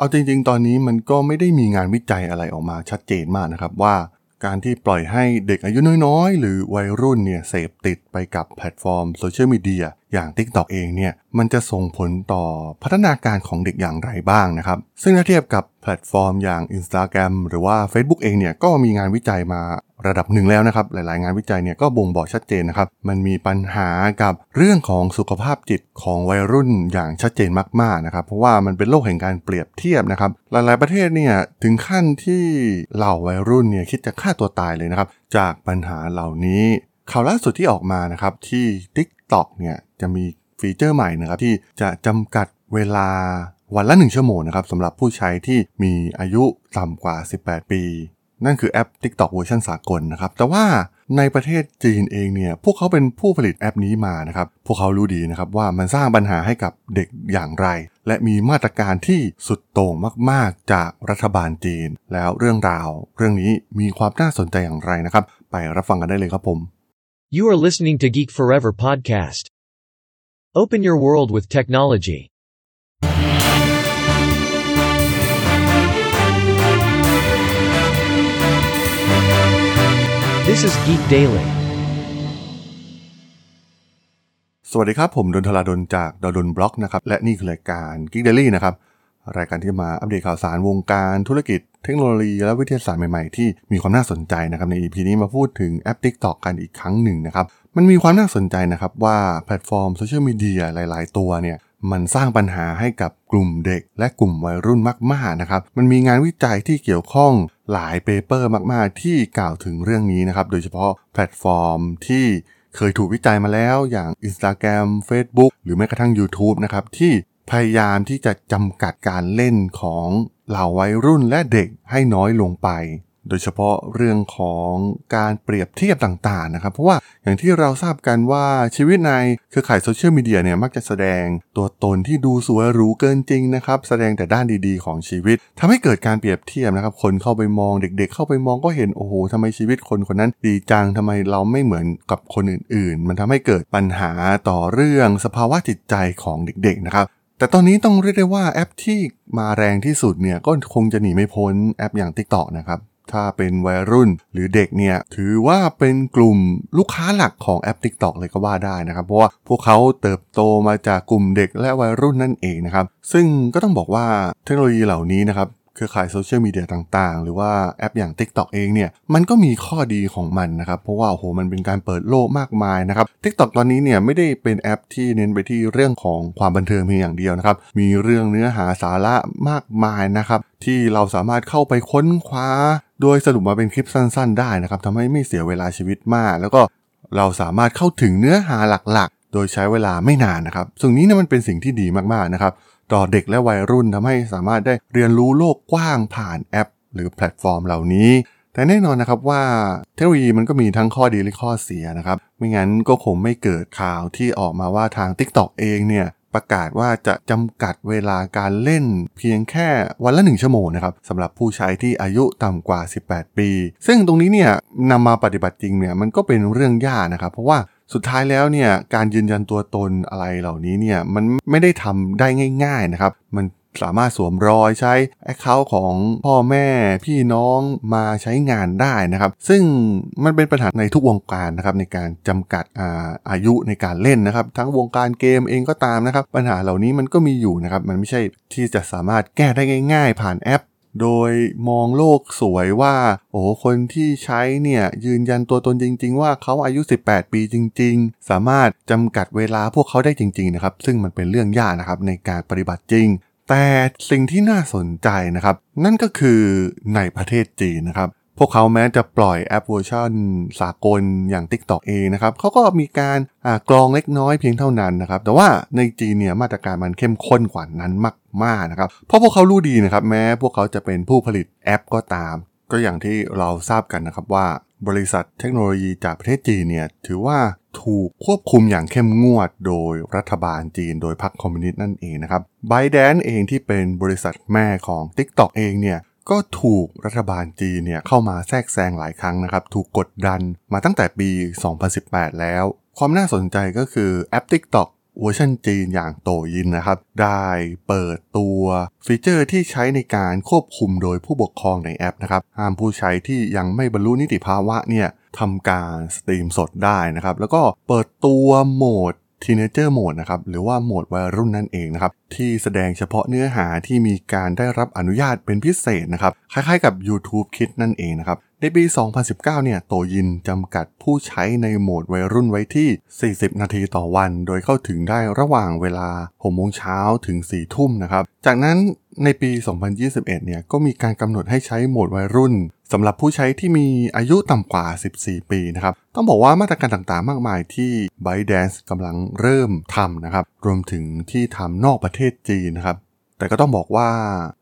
เอาจริงๆ ตอนนี้มันก็ไม่ได้มีงานวิจัยอะไรออกมาชัดเจนมากนะครับว่า การที่ปล่อยให้เด็กอายุน้อยๆ หรือวัยรุ่นเนี่ยเสพติดไปกับแพลตฟอร์มโซเชียลมีเดียอย่าง TikTok เองเนี่ยมันจะส่งผลต่อพัฒนาการของเด็กอย่างไรบ้างนะครับ ซึ่งถ้าเทียบกับแพลตฟอร์มอย่าง Instagram หรือว่า Facebook เองเนี่ยก็มีงานวิจัยมา ระดับหนึ่งแล้วนะครับ หลาย ๆ งานวิจัยเนี่ยก็บ่งบอกชัดเจนนะครับ มันมีปัญหากับเรื่องของสุขภาพจิตของวัยรุ่นอย่างชัดเจนมาก ๆ นะครับ เพราะว่ามันเป็นโลกแห่งการเปรียบเทียบนะครับ หลาย ๆ ประเทศเนี่ยถึงขั้นที่เหล่าวัยรุ่นเนี่ยคิดจะฆ่าตัวตายเลยนะครับ จากปัญหาเหล่านี้ ข่าวล่าสุดที่ออกมานะครับที่ TikTok เนี่ยจะมี feature ใหม่นะครับที่จะจำกัดเวลาวันละ 1 ชั่วโมงนะครับสำหรับผู้ใช้ที่มีอายุต่ำกว่า 18 ปี นั่นคือแอป TikTok เวอร์ชันสากลนะครับ แต่ว่าในประเทศจีนเองเนี่ย พวกเขาเป็นผู้ผลิตแอปนี้มานะครับ พวกเขารู้ดีนะครับว่ามันสร้างปัญหาให้กับเด็กอย่างไร และมีมาตรการที่สุดโต่งมาก ๆ จากรัฐบาลจีน แล้วเรื่องราว เรื่องนี้มีความน่าสนใจอย่างไรนะครับ ไปรับฟังกันได้เลยครับผม You are listening to Geek Forever podcast. Open your world with technology. This is Geek Daily. สวัสดีครับ ผมดล ธราดล จาก ด.ดล็อกนะครับ และนี่คือรายการ Geek Daily นะครับ รายการที่มาอัปเดตข่าวสารวงการธุรกิจ เทคโนโลยีและวิทยาศาสตร์ใหม่ๆ ที่มีความน่าสนใจนะครับ ใน EP นี้มาพูดถึงแอป TikTok กันอีกครั้งหนึ่งนะครับ มันมีความน่าสนใจนะครับว่าแพลตฟอร์มโซเชียลมีเดียหลาย ๆ ตัวเนี่ยมันสร้างปัญหาให้กับกลุ่มเด็ก และกลุ่มวัยรุ่นมากๆนะครับ มันมีงานวิจัยที่เกี่ยวข้อง หลาย paper มาก ๆ ที่กล่าวถึงเรื่องนี้นะครับ โดยเฉพาะแพลตฟอร์มที่เคยถูกวิจัยมาแล้วอย่าง Instagram Facebook หรือแม้กระทั่ง YouTube นะครับ ที่พยายามที่จะจำกัดการเล่นของเหล่าวัยรุ่นและเด็กให้น้อยลงไป โดยเฉพาะเรื่องของการเปรียบเทียบต่างๆนะครับ เพราะว่าอย่างที่เราทราบกันว่าชีวิตในเครือข่ายโซเชียลมีเดียเนี่ยมักจะแสดงตัวตนที่ดูสวยหรูเกินจริงนะครับ แสดงแต่ด้านดีๆของชีวิตทำให้เกิดการเปรียบเทียบนะครับ คนเข้าไปมองเด็ก ๆ เข้าไปมองก็เห็นโอ้โหทำไมชีวิตคนคนนั้นดีจังทำไมเราไม่เหมือนกับคนอื่น ๆ มันทำให้เกิดปัญหาต่อเรื่องสภาวะจิตใจของเด็ก ๆ นะครับแต่ตอนนี้ต้องเรียกได้ว่าแอปที่มาแรงที่สุดเนี่ยก็คงจะหนีไม่พ้นแอปอย่าง TikTok นะครับ ถ้าเป็นวัยรุ่นหรือเด็กเนี่ยถือว่าเป็นกลุ่มลูกค้าหลักของแอป TikTok เลยก็ว่าได้นะครับ เพราะว่าพวกเขาเติบโตมาจากกลุ่มเด็กและวัยรุ่นนั่นเองนะครับ ซึ่งก็ต้องบอกว่าเทคโนโลยีเหล่านี้นะครับ เครือข่ายโซเชียลมีเดียต่างๆ หรือว่าแอปอย่าง TikTok เองเนี่ยมันก็มีข้อดีของมันนะครับ เพราะว่าโอ้โหมันเป็นการเปิดโลกมากมายนะครับ TikTok ตอนนี้เนี่ยไม่ได้เป็นแอปที่เน้นไปที่เรื่องของความบันเทิงเพียงอย่างเดียวนะครับ มีเรื่องเนื้อหาสาระมากมายนะครับที่เราสามารถเข้าไปค้นคว้า โดยสรุปมาเป็นคลิปสั้น ๆ ได้นะครับทำให้ไม่เสียเวลาชีวิตมาก แล้วก็เราสามารถเข้าถึงเนื้อหาหลักๆ โดยใช้เวลาไม่นานนะครับสิ่งนี้เนี่ยมันเป็นสิ่งที่ดีมากๆนะครับ ต่อเด็กและวัยรุ่นทำให้สามารถได้เรียนรู้โลกกว้างผ่านแอป หรือแพลตฟอร์มเหล่านี้ แต่แน่นอนนะครับว่าเทคโนโลยีมันก็มีทั้งข้อดีและข้อเสียนะครับไม่งั้นก็คงไม่เกิดข่าวที่ออกมาว่าทาง TikTok เองเนี่ยประกาศว่าจะจำกัดเวลาการเล่นเพียงแค่วันละหนึ่งชั่วโมงนะครับสำหรับผู้ใช้ที่อายุต่ำกว่า 18 ปี ซึ่งตรงนี้เนี่ยนำมาปฏิบัติจริงเนี่ยมันก็เป็นเรื่องยากนะครับ เพราะว่า สุดท้ายแล้วเนี่ยการยืนยันตัวตนอะไรเหล่านี้เนี่ยมันไม่ได้ทำได้ง่าย ๆนะครับ มันสามารถสวมรอยใช้แอคเคาท์ของพ่อแม่พี่น้องมาใช้งานได้นะครับ ซึ่งมันเป็นปัญหาในทุกวงการนะครับในการจำกัดอาอายุในการเล่นนะครับ ทั้งวงการเกมเองก็ตามนะครับ ปัญหาเหล่านี้มันก็มีอยู่นะครับ มันไม่ใช่ที่จะสามารถแก้ได้ง่าย ๆ ผ่านแอป โดยมองโลกสวยว่า โอ้คนที่ใช้เนี่ยยืนยันตัวตนจริง ๆ ว่าเขาอายุ 18 ปีจริง ๆ สามารถจำกัดเวลาพวกเขาได้จริง ๆ นะครับ ซึ่งมันเป็นเรื่องยากนะครับในการปฏิบัติจริง แต่สิ่งที่น่าสนใจนะครับ นั่นก็คือในประเทศจีนนะครับ พวกเขาแม้จะปล่อยแอปเวอร์ชันสากลอย่าง TikTok เองนะครับเขาก็มีการกรองเล็กน้อยเพียงเท่านั้นนะครับ แต่ว่าในจีนเนี่ยมาตรการมันเข้มข้นกว่านั้นมากๆนะครับ เพราะพวกเขารู้ดีนะครับ แม้พวกเขาจะเป็นผู้ผลิตแอปก็ตาม ก็อย่างที่เราทราบกันนะครับว่า บริษัทเทคโนโลยีจากประเทศจีนเนี่ยถือว่าถูกควบคุมอย่างเข้มงวดโดยรัฐบาลจีน โดยพรรคคอมมิวนิสต์นั่นเองนะครับ b y d a n เองที่เป็นบริษัทแม่ของ TikTok เองเนี่ย ก็ถูกรัฐบาลจีนเนี่ยเข้ามาแทรกแซงหลายครั้งนะครับ ถูกกดดันมาตั้งแต่ปี 2018 แล้ว ความน่าสนใจก็คือแอป TikTok เวอร์ชันจีนอย่าง Douyin นะครับ ได้เปิดตัวฟีเจอร์ที่ใช้ในการควบคุมโดยผู้ปกครองในแอปนะครับห้ามผู้ใช้ที่ยังไม่บรรลุนิติภาวะเนี่ยทำการสตรีมสดได้นะครับ แล้วก็เปิดตัวโหมด Teenager Mode นะครับหรือว่าโหมดวัยรุ่นนั่นเองนะครับที่แสดงเฉพาะเนื้อหาที่มีการได้รับอนุญาตเป็นพิเศษนะครับคล้ายๆกับ YouTube Kids นั่นเองนะครับในปี 2019 เนี่ย Douyin จำกัดผู้ใช้ในโหมดวัยรุ่นไว้ที่ 40 นาทีต่อวัน โดยเข้าถึงได้ระหว่างเวลา6โมงเช้าถึง 4 ทุ่มนะครับ จากนั้น ในปี 2021 เนี่ยก็มีการกำหนดให้ใช้โหมดวัยรุ่นสำหรับผู้ใช้ที่มีอายุต่ำกว่า 14 ปีนะครับ ต้องบอกว่ามาตรการต่างๆ มากมายที่ ByteDance กำลังเริ่มทำนะครับ รวมถึงที่ทำนอกประเทศจีนนะครับ แต่ก็ต้องบอกว่า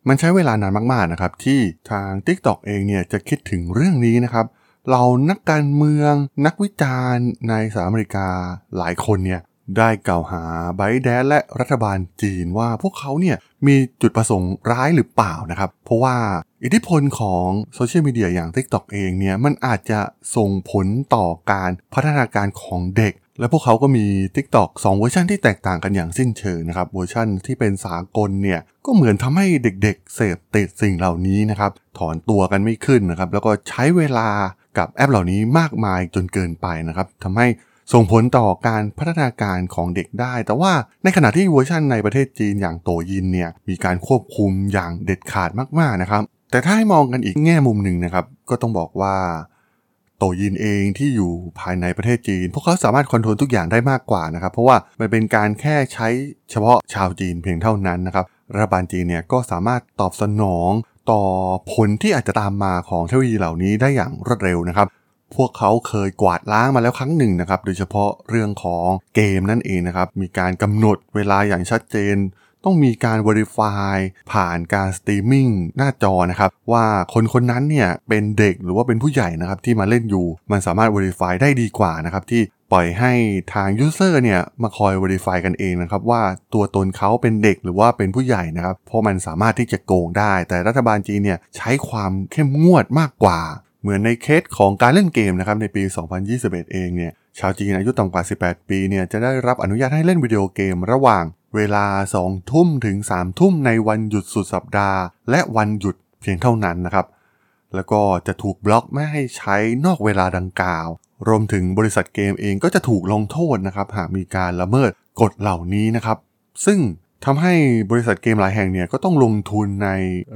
มันใช้เวลานานมากๆนะครับ ที่ทาง TikTok เองเนี่ยจะคิดถึงเรื่องนี้นะครับเรานักการเมืองนักวิจารณ์ในสหรัฐอเมริกาหลายคนเนี่ย ได้กล่าวหา ByteDance และรัฐบาลจีนว่าพวกเขาเนี่ยมีจุดประสงค์ร้ายหรือเปล่านะครับ เพราะว่าอิทธิพลของโซเชียลมีเดียอย่าง TikTok เองเนี่ยมันอาจจะส่งผลต่อการพัฒนาการของเด็ก และพวกเขาก็มี TikTok 2 เวอร์ชันที่แตกต่างกันอย่างสิ้นเชิงนะครับเวอร์ชันที่เป็นสากลเนี่ยก็เหมือนทำให้เด็กๆเสพติดสิ่งเหล่านี้นะครับถอนตัวกันไม่ขึ้นนะครับแล้วก็ใช้เวลากับแอปเหล่านี้มากมายจนเกินไปนะครับทำให้ ส่งผลต่อการพัฒนาการของเด็กได้ แต่ว่าในขณะที่เวอร์ชันในประเทศจีนอย่างโตยินเนี่ยมีการควบคุมอย่างเด็ดขาดมากๆนะครับ แต่ถ้าให้มองกันอีกแง่มุมหนึ่งนะครับ ก็ต้องบอกว่าโตยินเองที่อยู่ภายในประเทศจีน พวกเขาสามารถคอนโทรลทุกอย่างได้มากกว่านะครับ เพราะว่ามันเป็นการแค่ใช้เฉพาะชาวจีนเพียงเท่านั้นนะครับรัฐบาลจีนเนี่ยก็สามารถตอบสนองต่อผลที่อาจจะตามมาของเทคโนโลยีเหล่านี้ได้อย่างรวดเร็วนะครับ พวกเขาเคยกวาดล้างมาแล้วครั้งหนึ่งนะครับ โดยเฉพาะเรื่องของเกมนั่นเองนะครับ มีการกำหนดเวลาอย่างชัดเจน ต้องมีการ Verify ผ่านการสตรีมมิ่งหน้าจอนะครับ ว่าคนคนนั้นเนี่ยเป็นเด็กหรือว่าเป็นผู้ใหญ่นะครับที่มาเล่นอยู่ มันสามารถ Verify ได้ดีกว่านะครับที่ปล่อยให้ทาง User เนี่ยมาคอย Verify กันเองนะครับ ว่าตัวตนเขาเป็นเด็กหรือว่าเป็นผู้ใหญ่นะครับ เพราะมันสามารถที่จะโกงได้ แต่รัฐบาลจีนเนี่ยใช้ความเข้มงวดมากกว่า เหมือนในเคสของการเล่นเกมนะครับในปี 2021 เองเนี่ยชาวจีนอายุต่ำกว่า 18 ปีเนี่ยจะได้รับอนุญาตให้เล่นวิดีโอเกมระหว่างเวลา 2 ทุ่มถึง 3 ทุ่มในวันหยุดสุดสัปดาห์ และวันหยุดเพียงเท่านั้นนะครับ แล้วก็จะถูกบล็อกไม่ให้ใช้นอกเวลาดังกล่าว รวมถึงบริษัทเกมเองก็จะถูกลงโทษนะครับหากมีการละเมิดกฎเหล่านี้นะครับ ซึ่ง ทำให้บริษัทเกมหลายแห่งเนี่ยก็ต้องลงทุนใน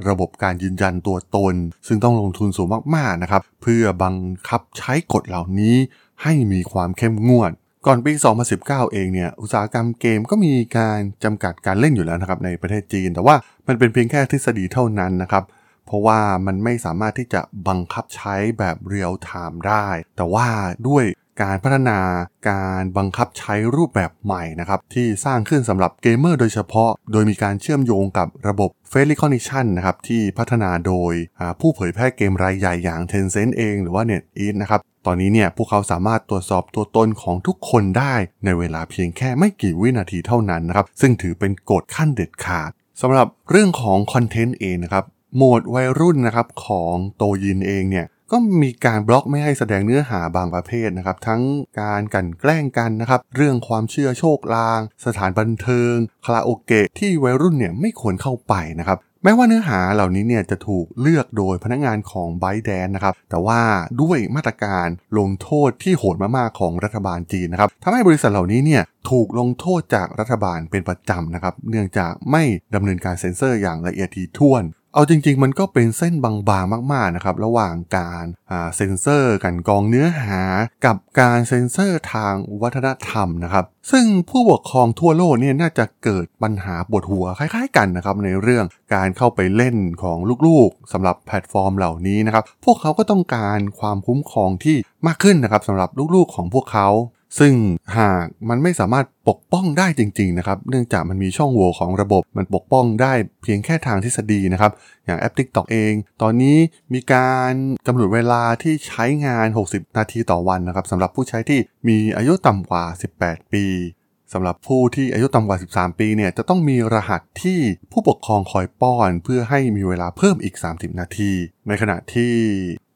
ระบบการยืนยันตัวตน ซึ่งต้องลงทุนสูงมากๆนะครับ เพื่อบังคับใช้กฎเหล่านี้ให้มีความเข้มงวด ก่อนปี 2019 เองเนี่ยอุตสาหกรรมเกมก็มีการจำกัดการเล่นอยู่แล้วนะครับในประเทศจีน แต่ว่ามันเป็นเพียงแค่ทฤษฎีเท่านั้นนะครับเพราะว่ามันไม่สามารถที่จะบังคับใช้แบบเรียลไทม์ได้ แต่ว่าด้วย การพัฒนาการบังคับใช้รูปแบบใหม่นะครับ ที่สร้างขึ้นสำหรับเกมเมอร์โดยเฉพาะ โดยมีการเชื่อมโยงกับระบบ Face Recognition นะครับ ที่พัฒนาโดยผู้เผยแพร่เกมรายใหญ่อย่าง Tencent เองหรือว่า NetEase นะครับตอนนี้เนี่ยพวกเขาสามารถตรวจสอบตัวตนของทุกคนได้ในเวลาเพียงแค่ไม่กี่วินาทีเท่านั้นนะครับ ซึ่งถือเป็นกฎขั้นเด็ดขาดสำหรับเรื่องของคอนเทนต์เองนะครับโหมดวัยรุ่นนะครับของโตยินเองเนี่ย ก็มีการบล็อกไม่ให้แสดงเนื้อหาบางประเภทนะครับ ทั้งการกันแกล้งกันนะครับ เรื่องความเชื่อโชคลาง สถานบันเทิงคาราโอเกะที่วัยรุ่นเนี่ยไม่ควรเข้าไปนะครับแม้ว่าเนื้อหาเหล่านี้เนี่ยจะถูกเลือกโดยพนักงานของไบแดนนะครับ แต่ว่าด้วยมาตรการลงโทษที่โหดมากๆของรัฐบาลจีนนะครับทำให้บริษัทเหล่านี้เนี่ยถูกลงโทษจากรัฐบาลเป็นประจำนะครับ เนื่องจากไม่ดำเนินการเซ็นเซอร์อย่างละเอียดถี่ถ้วน เอาจริงๆ มันก็เป็นเส้นบางๆ มากๆ นะครับ ระหว่างการเซ็นเซอร์กลั่นกรองเนื้อหา กับการเซ็นเซอร์ทางวัฒนธรรมนะครับ ซึ่งผู้ปกครองทั่วโลกเนี่ยน่าจะเกิดปัญหาปวดหัวคล้ายๆกันนะครับ ในเรื่องการเข้าไปเล่นของลูกๆสำหรับแพลตฟอร์มเหล่านี้นะครับ พวกเขาก็ต้องการความคุ้มครองที่มากขึ้นนะครับสำหรับลูกๆของพวกเขา ซึ่งหากมันไม่สามารถปกป้องได้จริงๆนะครับ เนื่องจากมันมีช่องโหว่ของระบบ มันปกป้องได้เพียงแค่ทางทฤษฎีนะครับ อย่างแอป TikTok เอง ตอนนี้มีการกำหนดเวลาที่ใช้งาน 60 นาทีต่อวันนะครับสำหรับผู้ใช้ที่มีอายุต่ำกว่า 18 ปีสำหรับผู้ที่อายุต่ำกว่า 13 ปีเนี่ยจะต้องมีรหัสที่ผู้ปกครองคอยป้อน เพื่อให้มีเวลาเพิ่มอีก 30 นาที ในขณะที่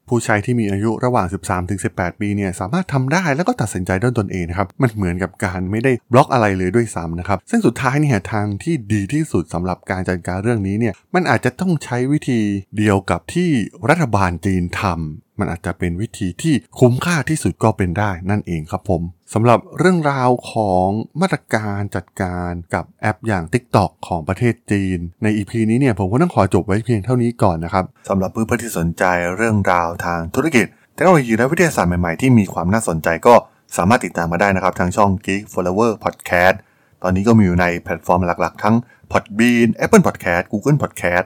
ผู้ใช้ที่มีอายุระหว่าง 13-18 ปีเนี่ยสามารถทำได้แล้วก็ตัดสินใจด้วยตนเองนะครับมันเหมือนกับการไม่ได้บล็อกอะไรเลยด้วยซ้ำนะครับซึ่งสุดท้ายเนี่ยทางที่ดีที่สุดสำหรับการจัดการเรื่องนี้เนี่ยมันอาจจะต้องใช้วิธีเดียวกับที่รัฐบาลจีนทำ มันอาจจะเป็นวิธีที่คุ้มค่าที่สุดก็เป็นได้นั่นเองครับผมสำหรับเรื่องราวของมาตรการจัดการกับแอปอย่าง TikTok ของประเทศจีน ใน EP นี้เนี่ยผมก็ต้องขอจบไว้เพียงเท่านี้ก่อนนะครับสำหรับเพื่อนๆที่สนใจเรื่องราวทางธุรกิจเทคโนโลยีและวิทยาศาสตร์ใหม่ๆที่มีความน่าสนใจก็สามารถติดตามมาได้นะครับทางช่อง Geek Forever Podcast ตอนนี้ก็มีอยู่ในแพลตฟอร์มหลักๆ ทั้ง Podbean Apple Podcast Google Podcast